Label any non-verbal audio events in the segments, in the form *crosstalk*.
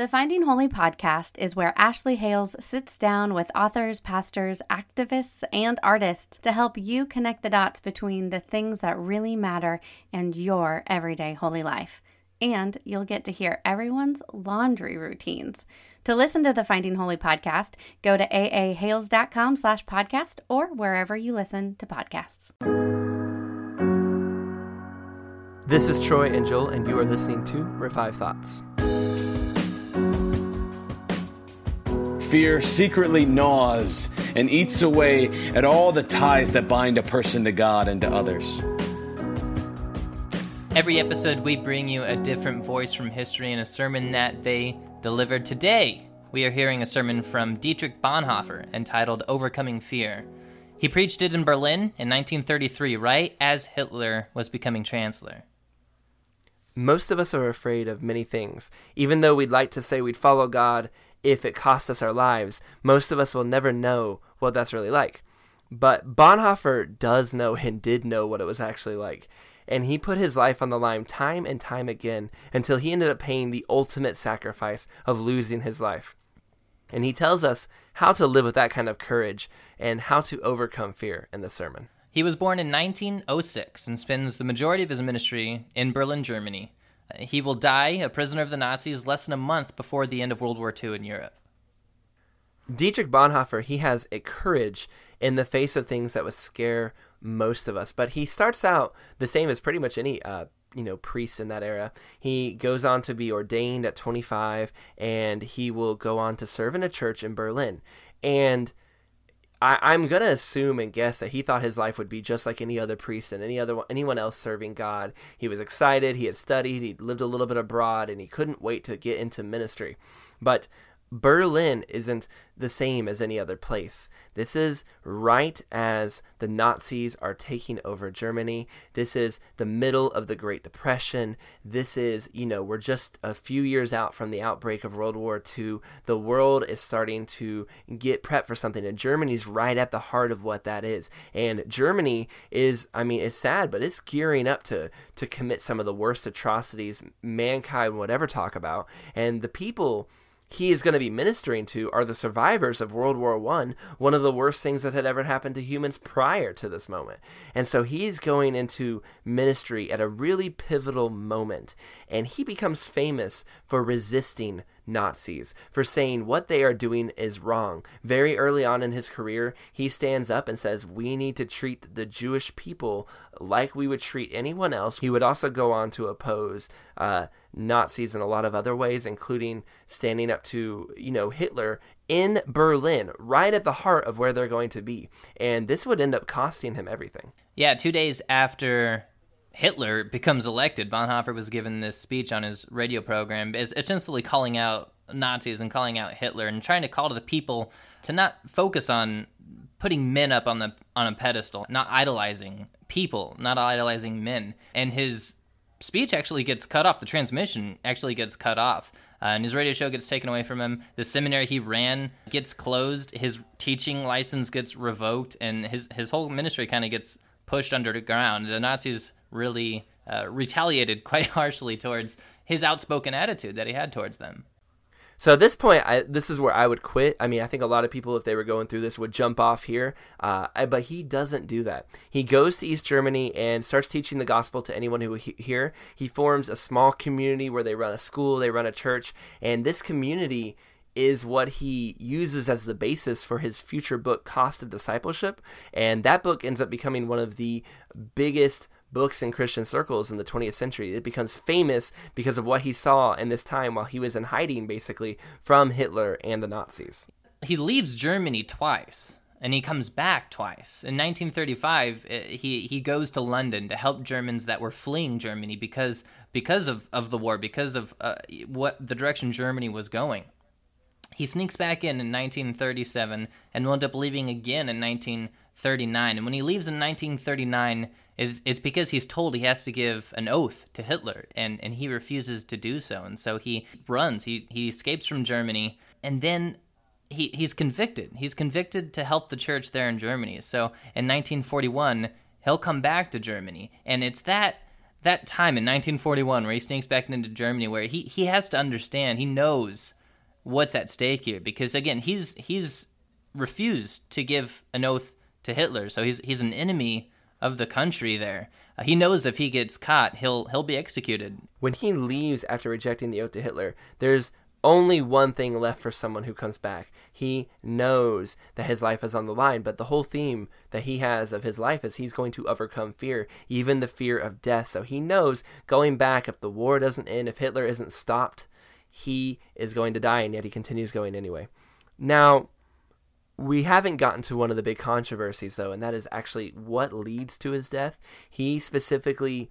The Finding Holy podcast is where Ashley Hales sits down with authors, pastors, activists, and artists to help you connect the dots between the things that really matter and your everyday holy life. And you'll get to hear everyone's laundry routines. To listen to the Finding Holy podcast, go to aahales.com slash podcast or wherever you listen to podcasts. This is Troy and Joel, and you are listening to Revive Thoughts. Fear secretly gnaws and eats away at all the ties that bind a person to God and to others. Every episode, we bring you a different voice from history and a sermon that they delivered today. We are hearing a sermon from Dietrich Bonhoeffer entitled Overcoming Fear. He preached it in Berlin in 1933, right as Hitler was becoming chancellor. Most of us are afraid of many things. Even though we'd like to say we'd follow God if it costs us our lives, most of us will never know what that's really like. But Bonhoeffer does know and did know what it was actually like. And he put his life on the line time and time again until he ended up paying the ultimate sacrifice of losing his life. And he tells us how to live with that kind of courage and how to overcome fear in the sermon. He was born in 1906 and spends the majority of his ministry in Berlin, Germany. He will die a prisoner of the Nazis less than a month before the end of World War II in Europe. Dietrich Bonhoeffer, he has a courage in the face of things that would scare most of us. But he starts out the same as pretty much any uh, you know priest in that era. He goes on to be ordained at 25, and he will go on to serve in a church in Berlin. And I, am gonna assume and guess that he thought his life would be just like any other priest and any other anyone else serving God. He was excited. He had studied. He lived a little bit abroad, and he couldn't wait to get into ministry. But Berlin isn't the same as any other place. This is right as the Nazis are taking over Germany. This is the middle of the Great Depression. This is, you know, we're just a few years out from the outbreak of World War II. The world is starting to get prepped for something, and Germany's right at the heart of what that is. And Germany is, I mean, it's sad, but it's gearing up to, to commit some of the worst atrocities mankind would ever talk about. And the people he is going to be ministering to are the survivors of World War One, one of the worst things that had ever happened to humans prior to this moment. And so he's going into ministry at a really pivotal moment, and he becomes famous for resisting Nazis for saying what they are doing is wrong. Very early on in his career, he stands up and says, We need to treat the Jewish people like we would treat anyone else. He would also go on to oppose uh, Nazis in a lot of other ways, including standing up to, you know, Hitler in Berlin, right at the heart of where they're going to be. And this would end up costing him everything. Yeah, two days after Hitler becomes elected, Bonhoeffer was given this speech on his radio program, is essentially calling out Nazis and calling out Hitler and trying to call to the people to not focus on putting men up on the on a pedestal, not idolizing people, not idolizing men. And his speech actually gets cut off. The transmission actually gets cut off. Uh, and his radio show gets taken away from him. The seminary he ran gets closed. His teaching license gets revoked, and his his whole ministry kind of gets pushed underground. The Nazis really uh, retaliated *laughs* quite harshly towards his outspoken attitude that he had towards them. So at this point, I, this is where I would quit. I mean, I think a lot of people, if they were going through this, would jump off here. Uh, but he doesn't do that. He goes to East Germany and starts teaching the gospel to anyone who he, here. He forms a small community where they run a school, they run a church, and this community is what he uses as the basis for his future book, Cost of Discipleship. And that book ends up becoming one of the biggest books in Christian circles in the 20th century. It becomes famous because of what he saw in this time while he was in hiding, basically, from Hitler and the Nazis. He leaves Germany twice. And he comes back twice. In 1935, eh, he, he goes to London to help Germans that were fleeing Germany because because of, of the war, because of uh, what the direction Germany was going. He sneaks back in in 1937 and will end up leaving again in 1939. And when he leaves in 1939, it's, it's because he's told he has to give an oath to Hitler, and, and he refuses to do so. And so he runs, he, he escapes from Germany, and then he, he's convicted. He's convicted to help the church there in Germany. So in 1941, he'll come back to Germany. And it's that that time in 1941 where he sneaks back into Germany where he, he has to understand, he knows what's at stake here because again, he's he's refused to give an oath to Hitler. So he's he's an enemy of the country there. Uh, he knows if he gets caught, he'll he'll be executed. When he leaves after rejecting the oath to Hitler, there's only one thing left for someone who comes back. He knows that his life is on the line, but the whole theme that he has of his life is he's going to overcome fear, even the fear of death. So he knows going back, if the war doesn't end, if Hitler isn't stopped, he is going to die, and yet he continues going anyway. Now, we haven't gotten to one of the big controversies though, and that is actually what leads to his death. He specifically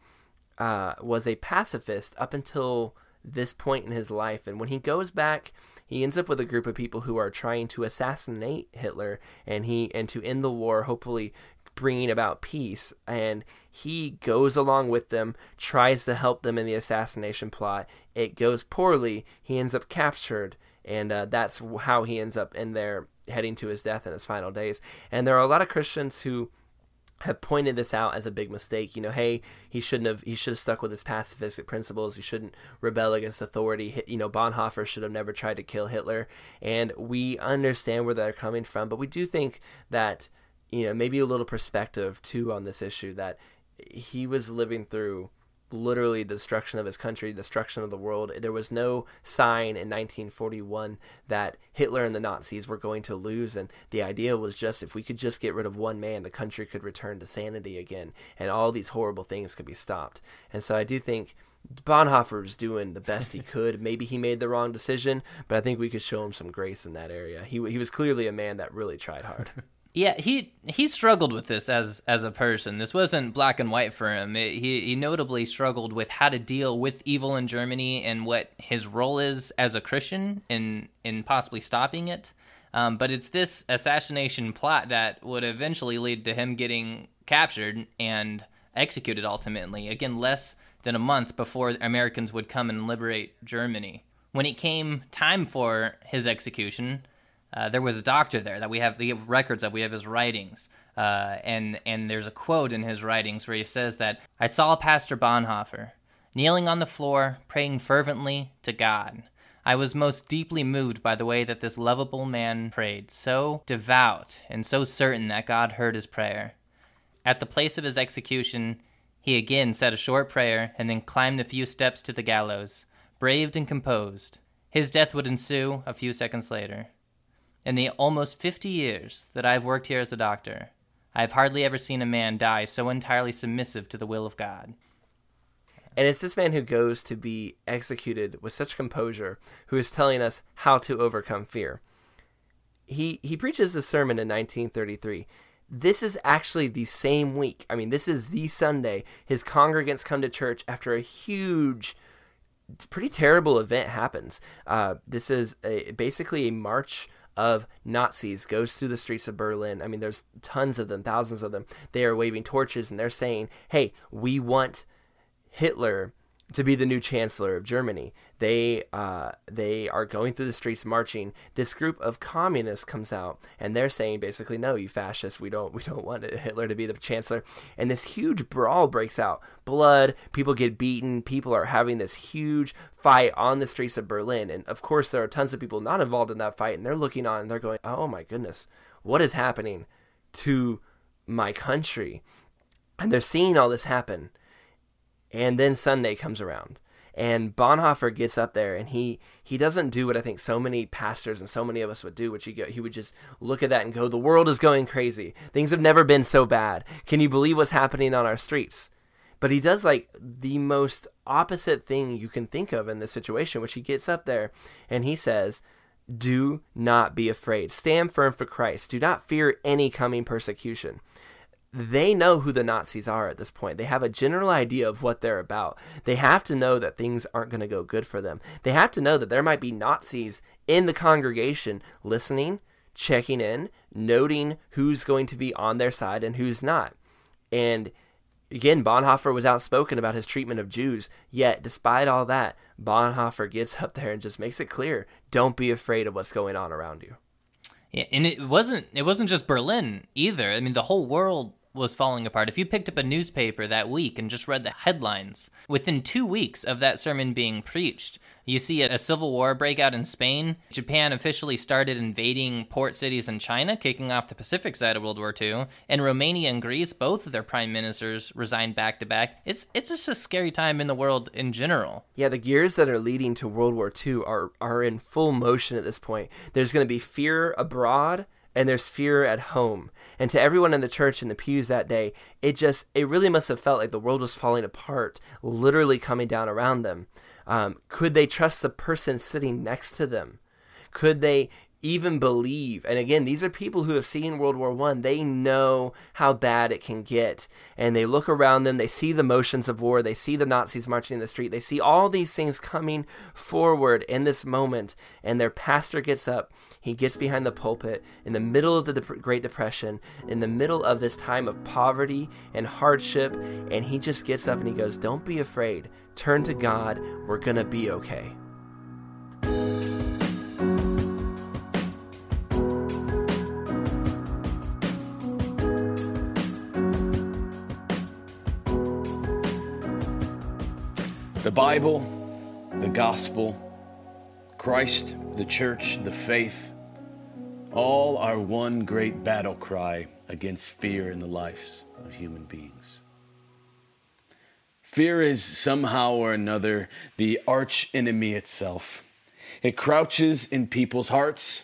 uh, was a pacifist up until this point in his life, and when he goes back, he ends up with a group of people who are trying to assassinate Hitler and he and to end the war, hopefully bringing about peace. And he goes along with them, tries to help them in the assassination plot. It goes poorly. He ends up captured, and uh, that's how he ends up in there heading to his death in his final days. And there are a lot of Christians who have pointed this out as a big mistake. You know, hey, he shouldn't have. He should have stuck with his pacifistic principles. He shouldn't rebel against authority. You know, Bonhoeffer should have never tried to kill Hitler. And we understand where they're coming from, but we do think that you know maybe a little perspective too on this issue that he was living through literally the destruction of his country, destruction of the world. There was no sign in 1941 that Hitler and the Nazis were going to lose, and the idea was just if we could just get rid of one man, the country could return to sanity again, and all these horrible things could be stopped. And so I do think Bonhoeffer was doing the best he *laughs* could. Maybe he made the wrong decision, but I think we could show him some grace in that area. He he was clearly a man that really tried hard. *laughs* Yeah, he he struggled with this as as a person. This wasn't black and white for him. It, he he notably struggled with how to deal with evil in Germany and what his role is as a Christian in in possibly stopping it. Um, but it's this assassination plot that would eventually lead to him getting captured and executed ultimately. Again, less than a month before Americans would come and liberate Germany. When it came time for his execution, uh, there was a doctor there that we have the records of. We have his writings, uh, and and there's a quote in his writings where he says that I saw Pastor Bonhoeffer kneeling on the floor, praying fervently to God. I was most deeply moved by the way that this lovable man prayed, so devout and so certain that God heard his prayer. At the place of his execution, he again said a short prayer and then climbed the few steps to the gallows, braved and composed. His death would ensue a few seconds later. In the almost 50 years that I've worked here as a doctor, I have hardly ever seen a man die so entirely submissive to the will of God. And it's this man who goes to be executed with such composure who is telling us how to overcome fear. He he preaches a sermon in 1933. This is actually the same week. I mean, this is the Sunday his congregants come to church after a huge pretty terrible event happens. Uh, this is a, basically a march of Nazis goes through the streets of Berlin. I mean, there's tons of them, thousands of them. They are waving torches and they're saying, "Hey, we want Hitler to be the new chancellor of Germany. They uh, they are going through the streets marching. This group of communists comes out and they're saying basically, no, you fascists, we don't we don't want *laughs* Hitler to be the chancellor. And this huge brawl breaks out. Blood, people get beaten, people are having this huge fight on the streets of Berlin. And of course, there are tons of people not involved in that fight, and they're looking on and they're going, oh my goodness, what is happening to my country? And they're seeing all this happen and then Sunday comes around. And Bonhoeffer gets up there and he he doesn't do what I think so many pastors and so many of us would do, which he go, he would just look at that and go, "The world is going crazy. Things have never been so bad. Can you believe what's happening on our streets?" But he does like the most opposite thing you can think of in this situation, which he gets up there and he says, "Do not be afraid. Stand firm for Christ. Do not fear any coming persecution." They know who the Nazis are at this point. They have a general idea of what they're about. They have to know that things aren't going to go good for them. They have to know that there might be Nazis in the congregation listening, checking in, noting who's going to be on their side and who's not. And again, Bonhoeffer was outspoken about his treatment of Jews, yet despite all that, Bonhoeffer gets up there and just makes it clear don't be afraid of what's going on around you. Yeah, and it wasn't it wasn't just Berlin either. I mean, the whole world was falling apart. If you picked up a newspaper that week and just read the headlines, within two weeks of that sermon being preached, you see a, civil war break out in Spain. Japan officially started invading port cities in China, kicking off the Pacific side of World War II. And Romania and Greece, both of their prime ministers resigned back to back. It's it's just a scary time in the world in general. Yeah, the gears that are leading to World War II are are in full motion at this point. There's going to be fear abroad and there's fear at home. And to everyone in the church in the pews that day, it just, it really must have felt like the world was falling apart, literally coming down around them. Um, could they trust the person sitting next to them? Could they even believe. And again these are people who have seen world war one. They know how bad it can get. And they look around them. They see the motions of war. They see the nazis marching in the street. They see all these things coming forward in this moment. And their pastor gets up. He gets behind the pulpit in the middle of the great depression in the middle of this time of poverty and hardship. And he just gets up and he goes don't be afraid. Turn to god. We're gonna be okay The Bible, the gospel, Christ, the church, the faith, all are one great battle cry against fear in the lives of human beings. Fear is somehow or another the arch enemy itself. It crouches in people's hearts.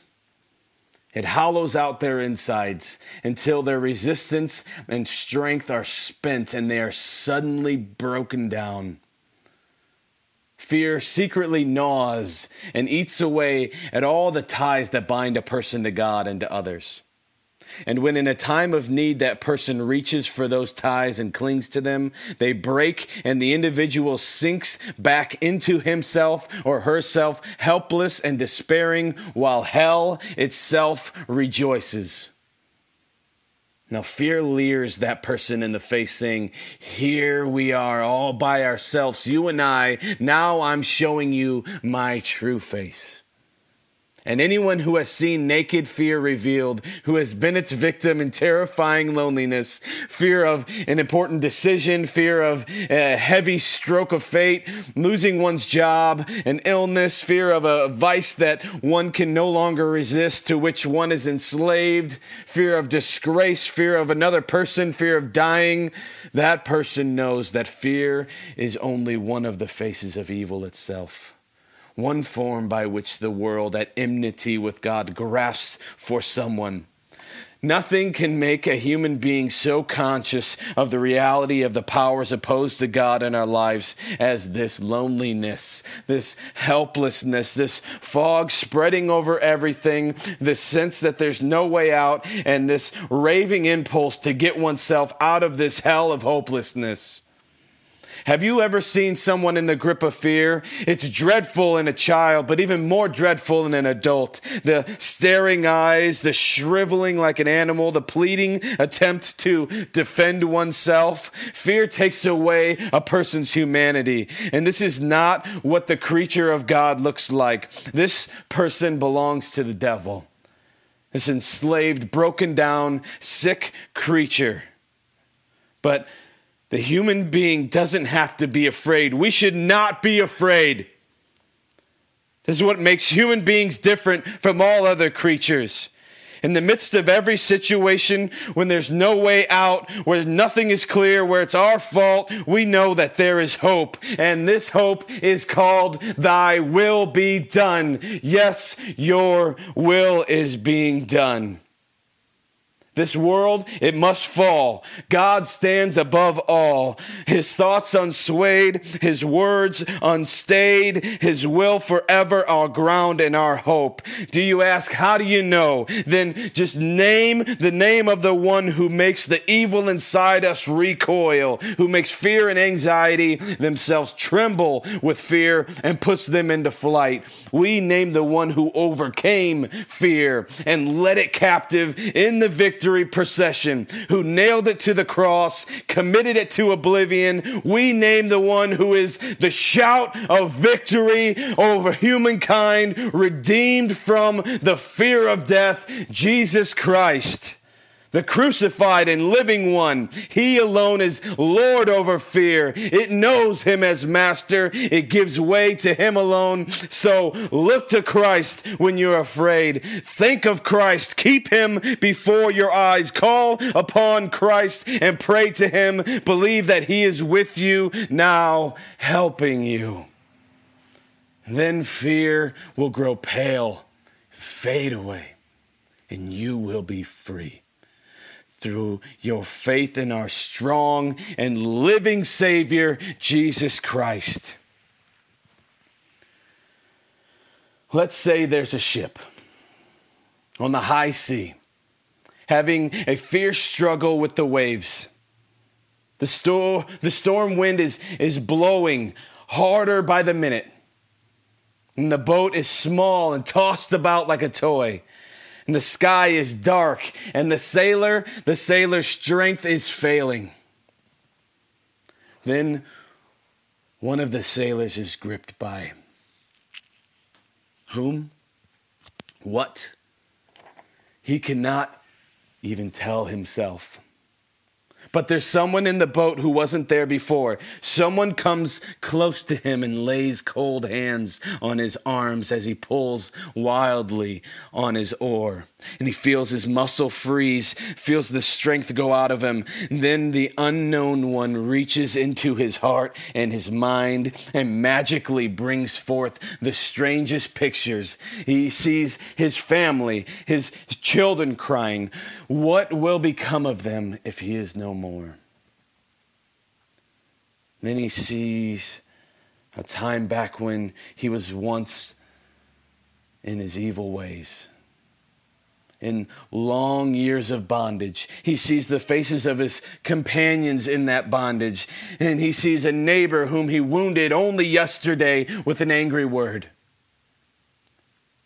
It hollows out their insides until their resistance and strength are spent and they are suddenly broken down Fear secretly gnaws and eats away at all the ties that bind a person to God and to others. And when in a time of need that person reaches for those ties and clings to them, they break and the individual sinks back into himself or herself, helpless and despairing, while hell itself rejoices. Now, fear leers that person in the face, saying, Here we are all by ourselves, you and I. Now I'm showing you my true face. And anyone who has seen naked fear revealed, who has been its victim in terrifying loneliness, fear of an important decision, fear of a heavy stroke of fate, losing one's job, an illness, fear of a vice that one can no longer resist, to which one is enslaved, fear of disgrace, fear of another person, fear of dying, that person knows that fear is only one of the faces of evil itself one form by which the world at enmity with God grasps for someone. Nothing can make a human being so conscious of the reality of the powers opposed to God in our lives as this loneliness, this helplessness, this fog spreading over everything, this sense that there's no way out, and this raving impulse to get oneself out of this hell of hopelessness. Have you ever seen someone in the grip of fear? It's dreadful in a child, but even more dreadful in an adult. The staring eyes, the shriveling like an animal, the pleading attempt to defend oneself. Fear takes away a person's humanity. And this is not what the creature of God looks like. This person belongs to the devil. This enslaved, broken down, sick creature. But the human being doesn't have to be afraid. We should not be afraid. This is what makes human beings different from all other creatures. In the midst of every situation, when there's no way out, where nothing is clear, where it's our fault, we know that there is hope. And this hope is called Thy will be done. Yes, your will is being done. This world, it must fall. God stands above all. His thoughts unswayed, his words unstayed, his will forever our ground and our hope. Do you ask, how do you know? Then just name the name of the one who makes the evil inside us recoil, who makes fear and anxiety themselves tremble with fear and puts them into flight. We name the one who overcame fear and led it captive in the victory victory procession, who nailed it to the cross, committed it to oblivion. We name the one who is the shout of victory over humankind, redeemed from the fear of death, Jesus Christ the crucified and living one. He alone is Lord over fear. It knows him as master. It gives way to him alone. So look to Christ when you're afraid. Think of Christ. Keep him before your eyes. Call upon Christ and pray to him. Believe that he is with you now, helping you. Then fear will grow pale, fade away, and you will be free through your faith in our strong and living Savior, Jesus Christ. Let's say there's a ship on the high sea having a fierce struggle with the waves. The, sto- the storm wind is, is blowing harder by the minute. And the boat is small and tossed about like a toy and the sky is dark, and the sailor, the sailor's strength is failing. Then one of the sailors is gripped by whom? What? He cannot even tell himself. But there's someone in the boat who wasn't there before. Someone comes close to him and lays cold hands on his arms as he pulls wildly on his oar and he feels his muscle freeze, feels the strength go out of him. Then the unknown one reaches into his heart and his mind and magically brings forth the strangest pictures. He sees his family, his children crying. What will become of them if he is no more? Then he sees a time back when he was once in his evil ways in long years of bondage. He sees the faces of his companions in that bondage, and he sees a neighbor whom he wounded only yesterday with an angry word.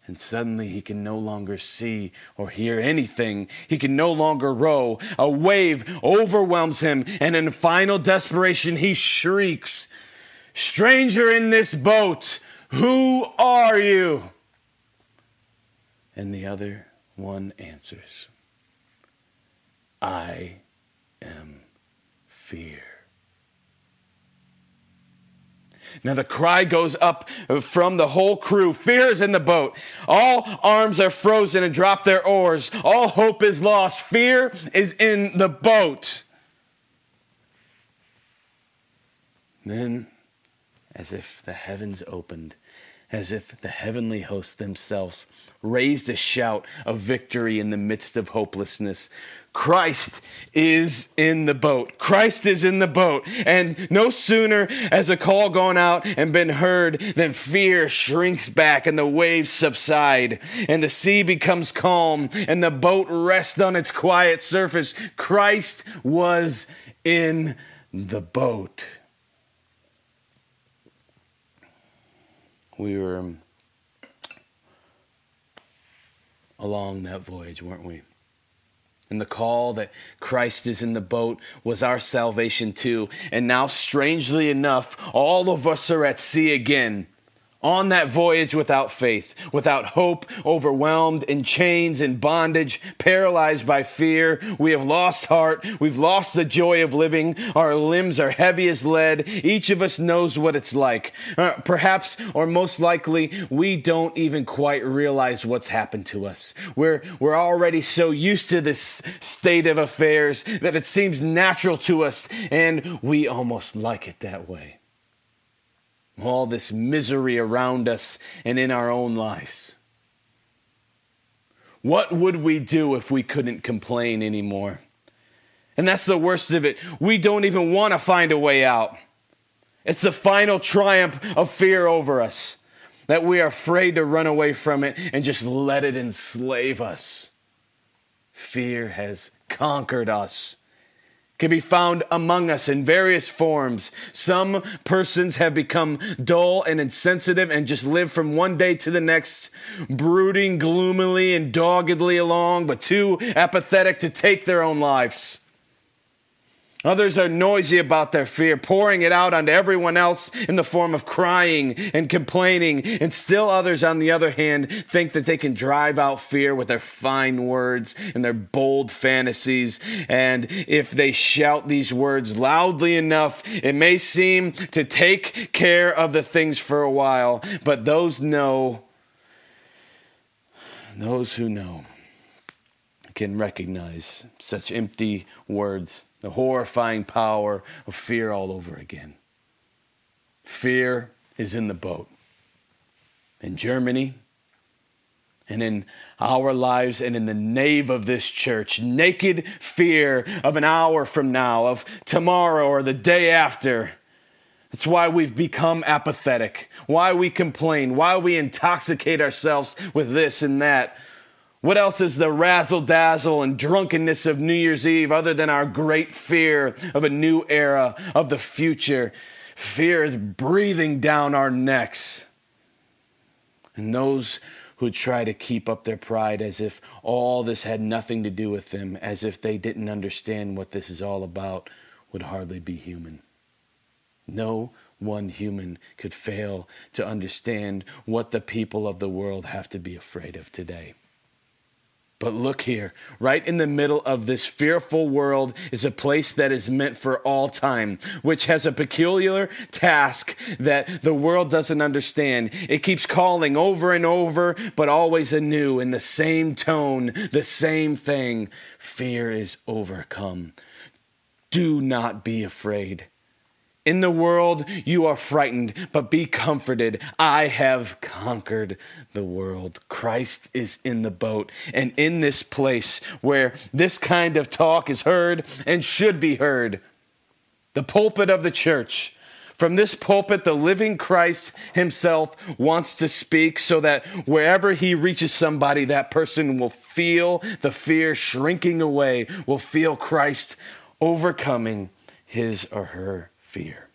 And suddenly he can no longer see or hear anything. He can no longer row. A wave overwhelms him, and in final desperation, he shrieks, Stranger in this boat, who are you? And the other one answers I am fear. Now the cry goes up from the whole crew. Fear is in the boat. All arms are frozen and drop their oars. All hope is lost. Fear is in the boat. Then, as if the heavens opened as if the heavenly hosts themselves raised a shout of victory in the midst of hopelessness. Christ is in the boat. Christ is in the boat. And no sooner has a call gone out and been heard than fear shrinks back and the waves subside and the sea becomes calm and the boat rests on its quiet surface. Christ was in the boat. We were um, along that voyage, weren't we? And the call that Christ is in the boat was our salvation too. And now, strangely enough, all of us are at sea again on that voyage without faith, without hope, overwhelmed in chains and bondage, paralyzed by fear. We have lost heart. We've lost the joy of living. Our limbs are heavy as lead. Each of us knows what it's like. Uh, perhaps, or most likely, we don't even quite realize what's happened to us. We're, we're already so used to this state of affairs that it seems natural to us, and we almost like it that way all this misery around us and in our own lives. What would we do if we couldn't complain anymore? And that's the worst of it. We don't even want to find a way out. It's the final triumph of fear over us that we are afraid to run away from it and just let it enslave us. Fear has conquered us can be found among us in various forms. Some persons have become dull and insensitive and just live from one day to the next, brooding gloomily and doggedly along, but too apathetic to take their own lives. Others are noisy about their fear, pouring it out onto everyone else in the form of crying and complaining. And still others, on the other hand, think that they can drive out fear with their fine words and their bold fantasies. And if they shout these words loudly enough, it may seem to take care of the things for a while. But those know, those who know, can recognize such empty words the horrifying power of fear all over again. Fear is in the boat. In Germany, and in our lives and in the nave of this church. Naked fear of an hour from now, of tomorrow or the day after. That's why we've become apathetic, why we complain, why we intoxicate ourselves with this and that. What else is the razzle dazzle and drunkenness of New Year's Eve other than our great fear of a new era, of the future? Fear is breathing down our necks. And those who try to keep up their pride as if all this had nothing to do with them, as if they didn't understand what this is all about, would hardly be human. No one human could fail to understand what the people of the world have to be afraid of today. But look here, right in the middle of this fearful world is a place that is meant for all time, which has a peculiar task that the world doesn't understand. It keeps calling over and over, but always anew in the same tone, the same thing. Fear is overcome. Do not be afraid. In the world you are frightened, but be comforted. I have conquered the world. Christ is in the boat. And in this place where this kind of talk is heard and should be heard, the pulpit of the church, from this pulpit, the living Christ himself wants to speak so that wherever he reaches somebody, that person will feel the fear shrinking away, will feel Christ overcoming his or her fear.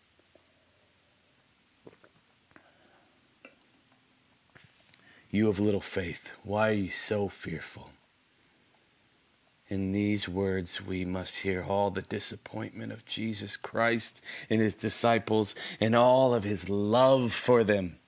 You have little faith. Why are you so fearful? In these words, we must hear all the disappointment of Jesus Christ and his disciples and all of his love for them.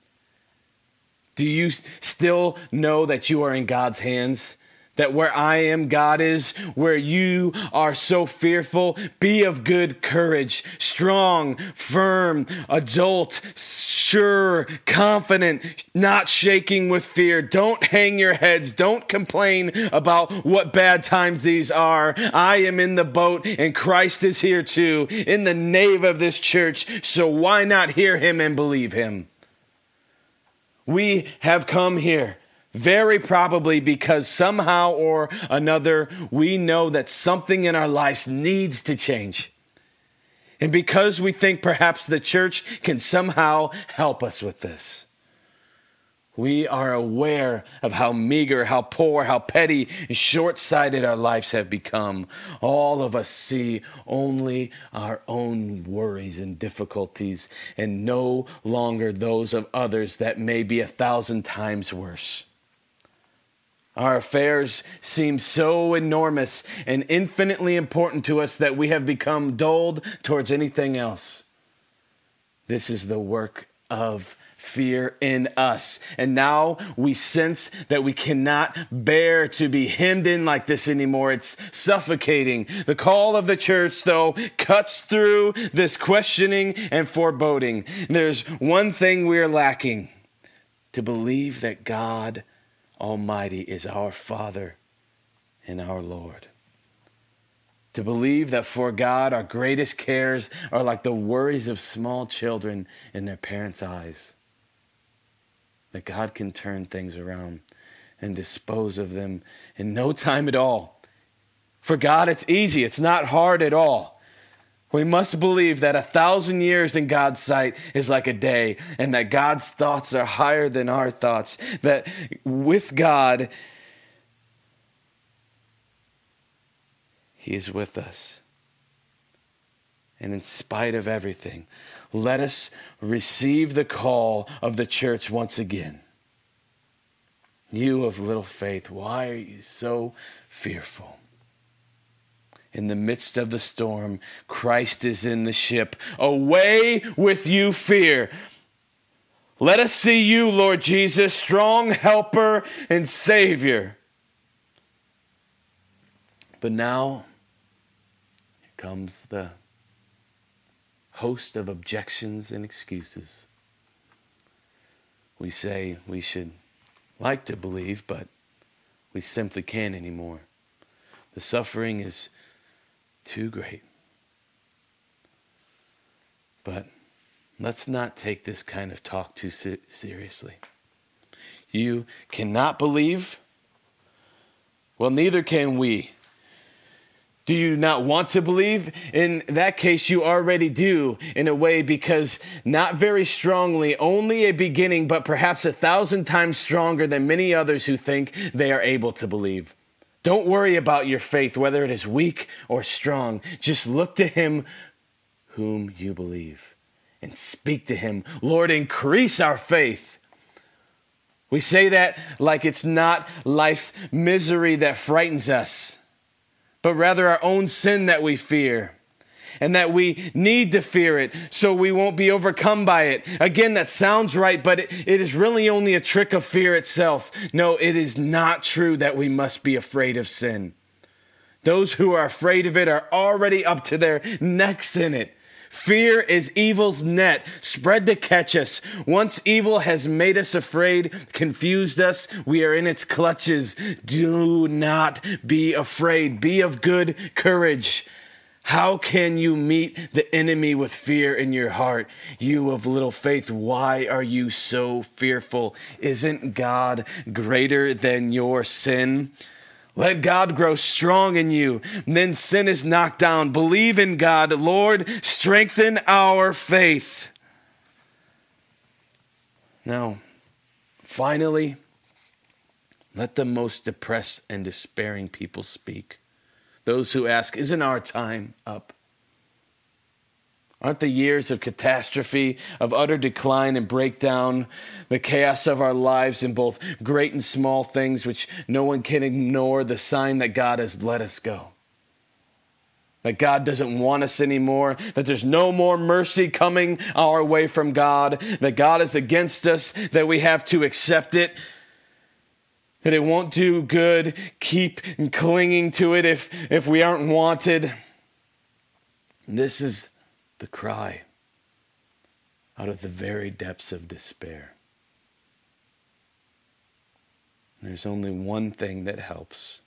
Do you still know that you are in God's hands? That where I am, God is, where you are so fearful, be of good courage, strong, firm, adult, sure, confident, not shaking with fear. Don't hang your heads. Don't complain about what bad times these are. I am in the boat and Christ is here too, in the nave of this church. So why not hear him and believe him? We have come here very probably because somehow or another we know that something in our lives needs to change. And because we think perhaps the church can somehow help us with this. We are aware of how meager, how poor, how petty, and short sighted our lives have become. All of us see only our own worries and difficulties, and no longer those of others that may be a thousand times worse. Our affairs seem so enormous and infinitely important to us that we have become dulled towards anything else. This is the work of fear in us. And now we sense that we cannot bear to be hemmed in like this anymore. It's suffocating. The call of the church, though, cuts through this questioning and foreboding. There's one thing we're lacking to believe that God Almighty is our Father and our Lord. To believe that for God, our greatest cares are like the worries of small children in their parents' eyes. That God can turn things around and dispose of them in no time at all. For God, it's easy, it's not hard at all. We must believe that a thousand years in God's sight is like a day, and that God's thoughts are higher than our thoughts. That with God, He is with us. And in spite of everything, let us receive the call of the church once again. You of little faith, why are you so fearful? In the midst of the storm, Christ is in the ship. Away with you, fear. Let us see you, Lord Jesus, strong helper and Savior. But now comes the host of objections and excuses. We say we should like to believe, but we simply can't anymore. The suffering is too great. But let's not take this kind of talk too seriously. You cannot believe? Well, neither can we. Do you not want to believe? In that case, you already do, in a way, because not very strongly, only a beginning, but perhaps a thousand times stronger than many others who think they are able to believe. Don't worry about your faith, whether it is weak or strong. Just look to Him whom you believe and speak to Him. Lord, increase our faith. We say that like it's not life's misery that frightens us, but rather our own sin that we fear and that we need to fear it so we won't be overcome by it. Again, that sounds right, but it, it is really only a trick of fear itself. No, it is not true that we must be afraid of sin. Those who are afraid of it are already up to their necks in it. Fear is evil's net spread to catch us. Once evil has made us afraid, confused us, we are in its clutches. Do not be afraid. Be of good courage. How can you meet the enemy with fear in your heart? You of little faith, why are you so fearful? Isn't God greater than your sin? Let God grow strong in you. then sin is knocked down. Believe in God. Lord, strengthen our faith. Now, finally, let the most depressed and despairing people speak. Those who ask, Isn't our time up? Aren't the years of catastrophe, of utter decline and breakdown, the chaos of our lives in both great and small things, which no one can ignore, the sign that God has let us go? That God doesn't want us anymore, that there's no more mercy coming our way from God, that God is against us, that we have to accept it, that it won't do good. Keep clinging to it if, if we aren't wanted. This is the cry out of the very depths of despair. There's only one thing that helps,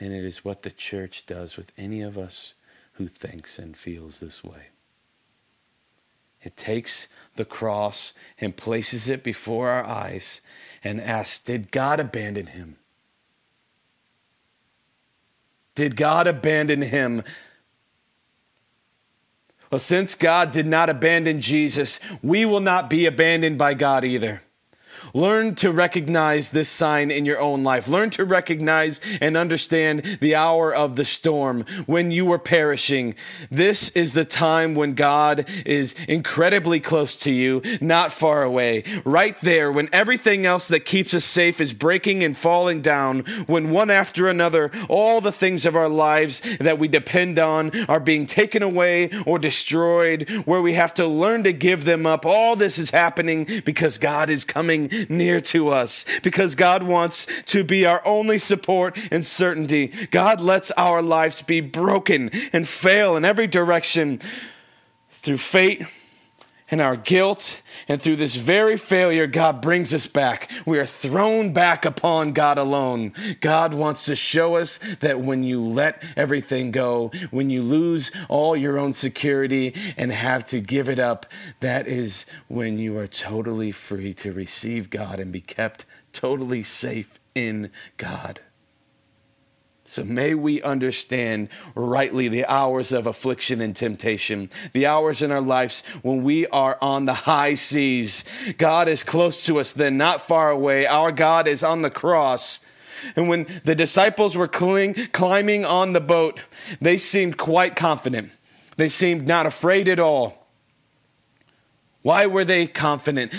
and it is what the church does with any of us who thinks and feels this way. It takes the cross and places it before our eyes and asks, Did God abandon him? Did God abandon him? Well, since God did not abandon Jesus, we will not be abandoned by God either. Learn to recognize this sign in your own life. Learn to recognize and understand the hour of the storm when you were perishing. This is the time when God is incredibly close to you, not far away. Right there, when everything else that keeps us safe is breaking and falling down, when one after another, all the things of our lives that we depend on are being taken away or destroyed, where we have to learn to give them up. All this is happening because God is coming near to us because God wants to be our only support and certainty. God lets our lives be broken and fail in every direction through fate and our guilt, and through this very failure, God brings us back. We are thrown back upon God alone. God wants to show us that when you let everything go, when you lose all your own security and have to give it up, that is when you are totally free to receive God and be kept totally safe in God. So may we understand rightly the hours of affliction and temptation, the hours in our lives when we are on the high seas. God is close to us, then not far away. Our God is on the cross. And when the disciples were cling, climbing on the boat, they seemed quite confident. They seemed not afraid at all. Why were they confident?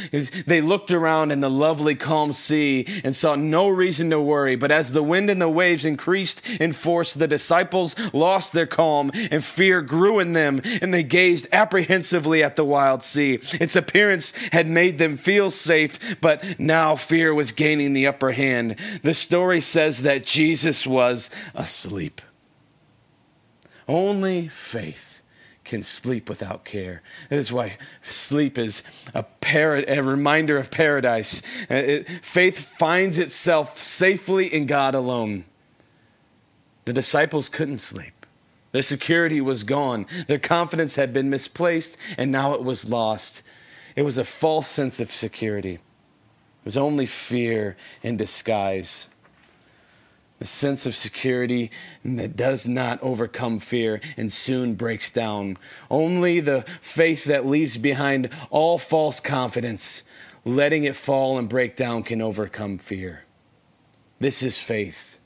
They looked around in the lovely calm sea and saw no reason to worry. But as the wind and the waves increased in force, the disciples lost their calm and fear grew in them, and they gazed apprehensively at the wild sea. Its appearance had made them feel safe, but now fear was gaining the upper hand. The story says that Jesus was asleep. Only faith can sleep without care. That is why sleep is a, par- a reminder of paradise. Uh, it, faith finds itself safely in God alone. The disciples couldn't sleep. Their security was gone. Their confidence had been misplaced, and now it was lost. It was a false sense of security. It was only fear in disguise the sense of security that does not overcome fear and soon breaks down. Only the faith that leaves behind all false confidence, letting it fall and break down, can overcome fear. This is faith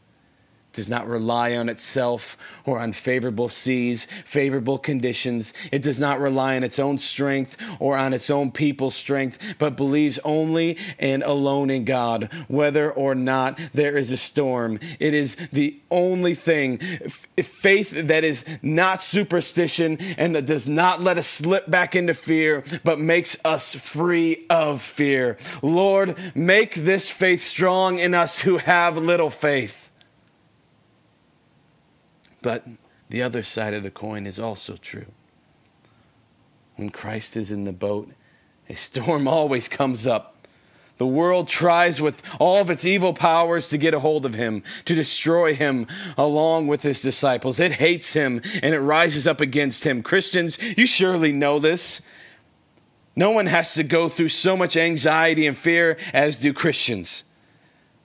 does not rely on itself or on favorable seas, favorable conditions. It does not rely on its own strength or on its own people's strength, but believes only and alone in God, whether or not there is a storm. It is the only thing, faith that is not superstition and that does not let us slip back into fear, but makes us free of fear. Lord, make this faith strong in us who have little faith. But the other side of the coin is also true. When Christ is in the boat, a storm *laughs* always comes up. The world tries with all of its evil powers to get a hold of him, to destroy him along with his disciples. It hates him and it rises up against him. Christians, you surely know this. No one has to go through so much anxiety and fear as do Christians.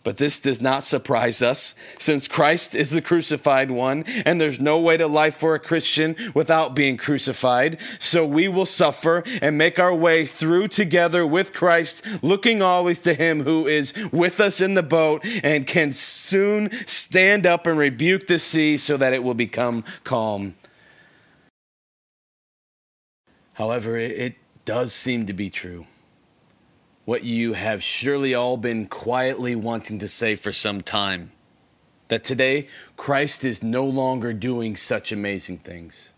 But this does not surprise us, since Christ is the crucified one, and there's no way to life for a Christian without being crucified. So we will suffer and make our way through together with Christ, looking always to Him who is with us in the boat and can soon stand up and rebuke the sea so that it will become calm. However, it does seem to be true what you have surely all been quietly wanting to say for some time that today Christ is no longer doing such amazing things.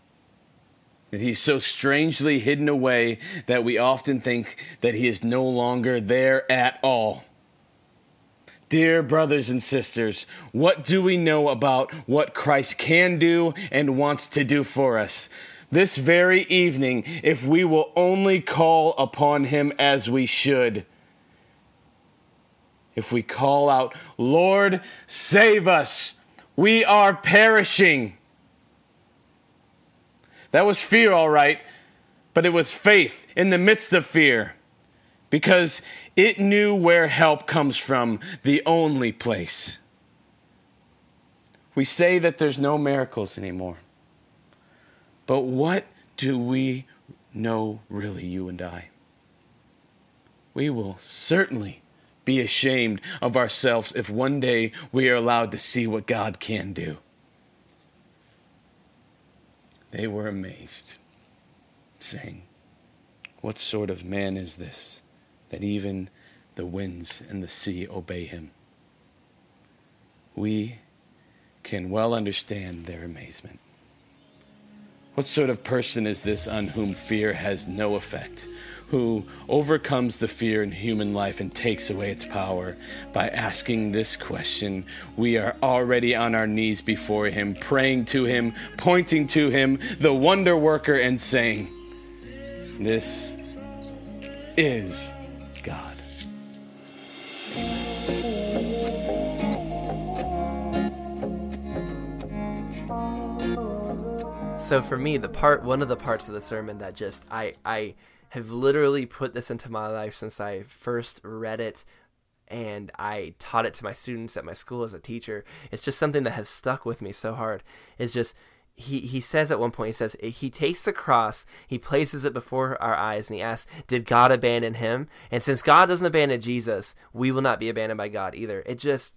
That he's so strangely hidden away that we often think that he is no longer there at all. Dear brothers and sisters, what do we know about what Christ can do and wants to do for us? This very evening if we will only call upon him as we should. If we call out, Lord, save us, we are perishing. That was fear, all right, but it was faith in the midst of fear because it knew where help comes from, the only place. We say that there's no miracles anymore. But what do we know, really, you and I? We will certainly be ashamed of ourselves if one day we are allowed to see what God can do. They were amazed, saying, What sort of man is this that even the winds and the sea obey him? We can well understand their amazement. What sort of person is this on whom fear has no effect? who overcomes the fear in human life and takes away its power by asking this question. We are already on our knees before Him, praying to Him, pointing to Him, the wonder worker, and saying, This is God. So for me, the part one of the parts of the sermon that just I I have literally put this into my life since I first read it and I taught it to my students at my school as a teacher. It's just something that has stuck with me so hard. It's just he he says at one point he says he takes the cross, he places it before our eyes and he asks, "Did God abandon him?" And since God doesn't abandon Jesus, we will not be abandoned by God either. It just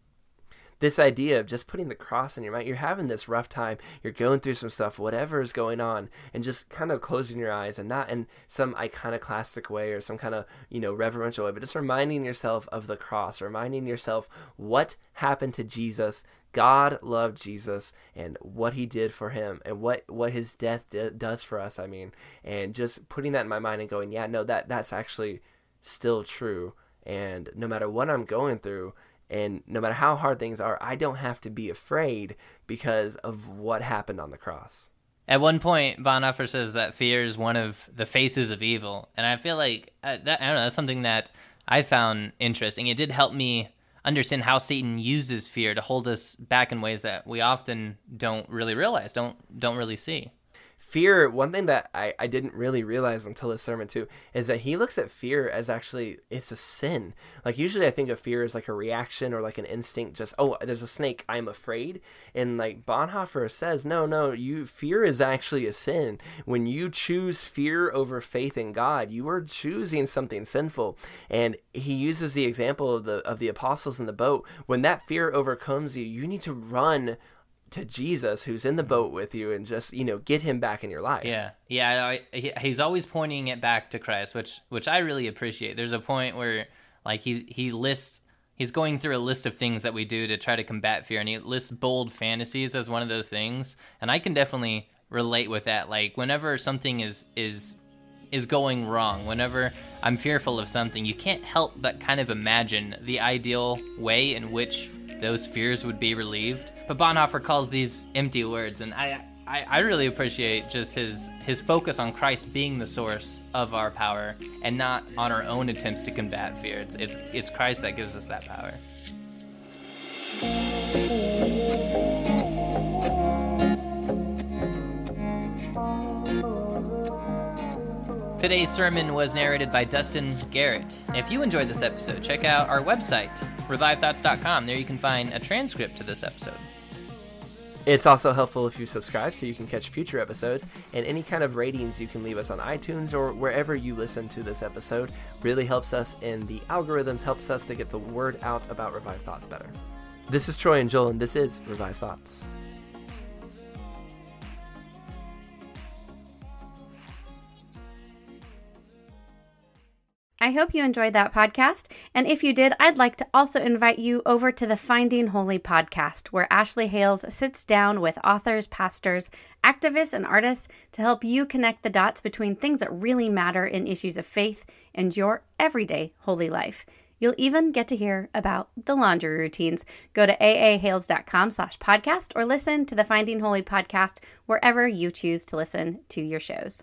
this idea of just putting the cross in your mind. You're having this rough time. You're going through some stuff, whatever is going on, and just kind of closing your eyes and not in some iconoclastic way or some kind of, you know, reverential way, but just reminding yourself of the cross, reminding yourself what happened to Jesus. God loved Jesus and what he did for him and what, what his death d- does for us. I mean, and just putting that in my mind and going, yeah, no, that that's actually still true. And no matter what I'm going through, and no matter how hard things are, I don't have to be afraid because of what happened on the cross. At one point, Bonhoeffer says that fear is one of the faces of evil, and I feel like uh, that I don't know that's something that I found interesting. It did help me understand how Satan uses fear to hold us back in ways that we often don't really realize, don't don't really see fear one thing that I, I didn't really realize until this sermon too is that he looks at fear as actually it's a sin. Like usually i think of fear as like a reaction or like an instinct just oh there's a snake i'm afraid. And like bonhoeffer says no no you fear is actually a sin. When you choose fear over faith in god you are choosing something sinful. And he uses the example of the of the apostles in the boat. When that fear overcomes you you need to run to Jesus who's in the boat with you and just you know get him back in your life. Yeah, yeah. I, he, he's always pointing it back to Christ, which which I really appreciate. There's a point where like he's he lists he's going through a list of things that we do to try to combat fear, and he lists bold fantasies as one of those things, and I can definitely relate with that. Like whenever something is is is going wrong, whenever I'm fearful of something, you can't help but kind of imagine the ideal way in which those fears would be relieved. But Bonhoeffer calls these empty words, and I, I, I really appreciate just his his focus on Christ being the source of our power, and not on our own attempts to combat fear. It's it's, it's Christ that gives us that power. Today's sermon was narrated by Dustin Garrett. If you enjoyed this episode, check out our website, revivethoughts.com. There you can find a transcript to this episode. It's also helpful if you subscribe so you can catch future episodes, and any kind of ratings you can leave us on iTunes or wherever you listen to this episode really helps us, and the algorithms helps us to get the word out about Revive Thoughts better. This is Troy and Joel, and this is Revive Thoughts. I hope you enjoyed that podcast. And if you did, I'd like to also invite you over to the Finding Holy podcast, where Ashley Hales sits down with authors, pastors, activists, and artists to help you connect the dots between things that really matter in issues of faith and your everyday holy life. You'll even get to hear about the laundry routines. Go to aahales.com slash podcast or listen to the Finding Holy podcast wherever you choose to listen to your shows.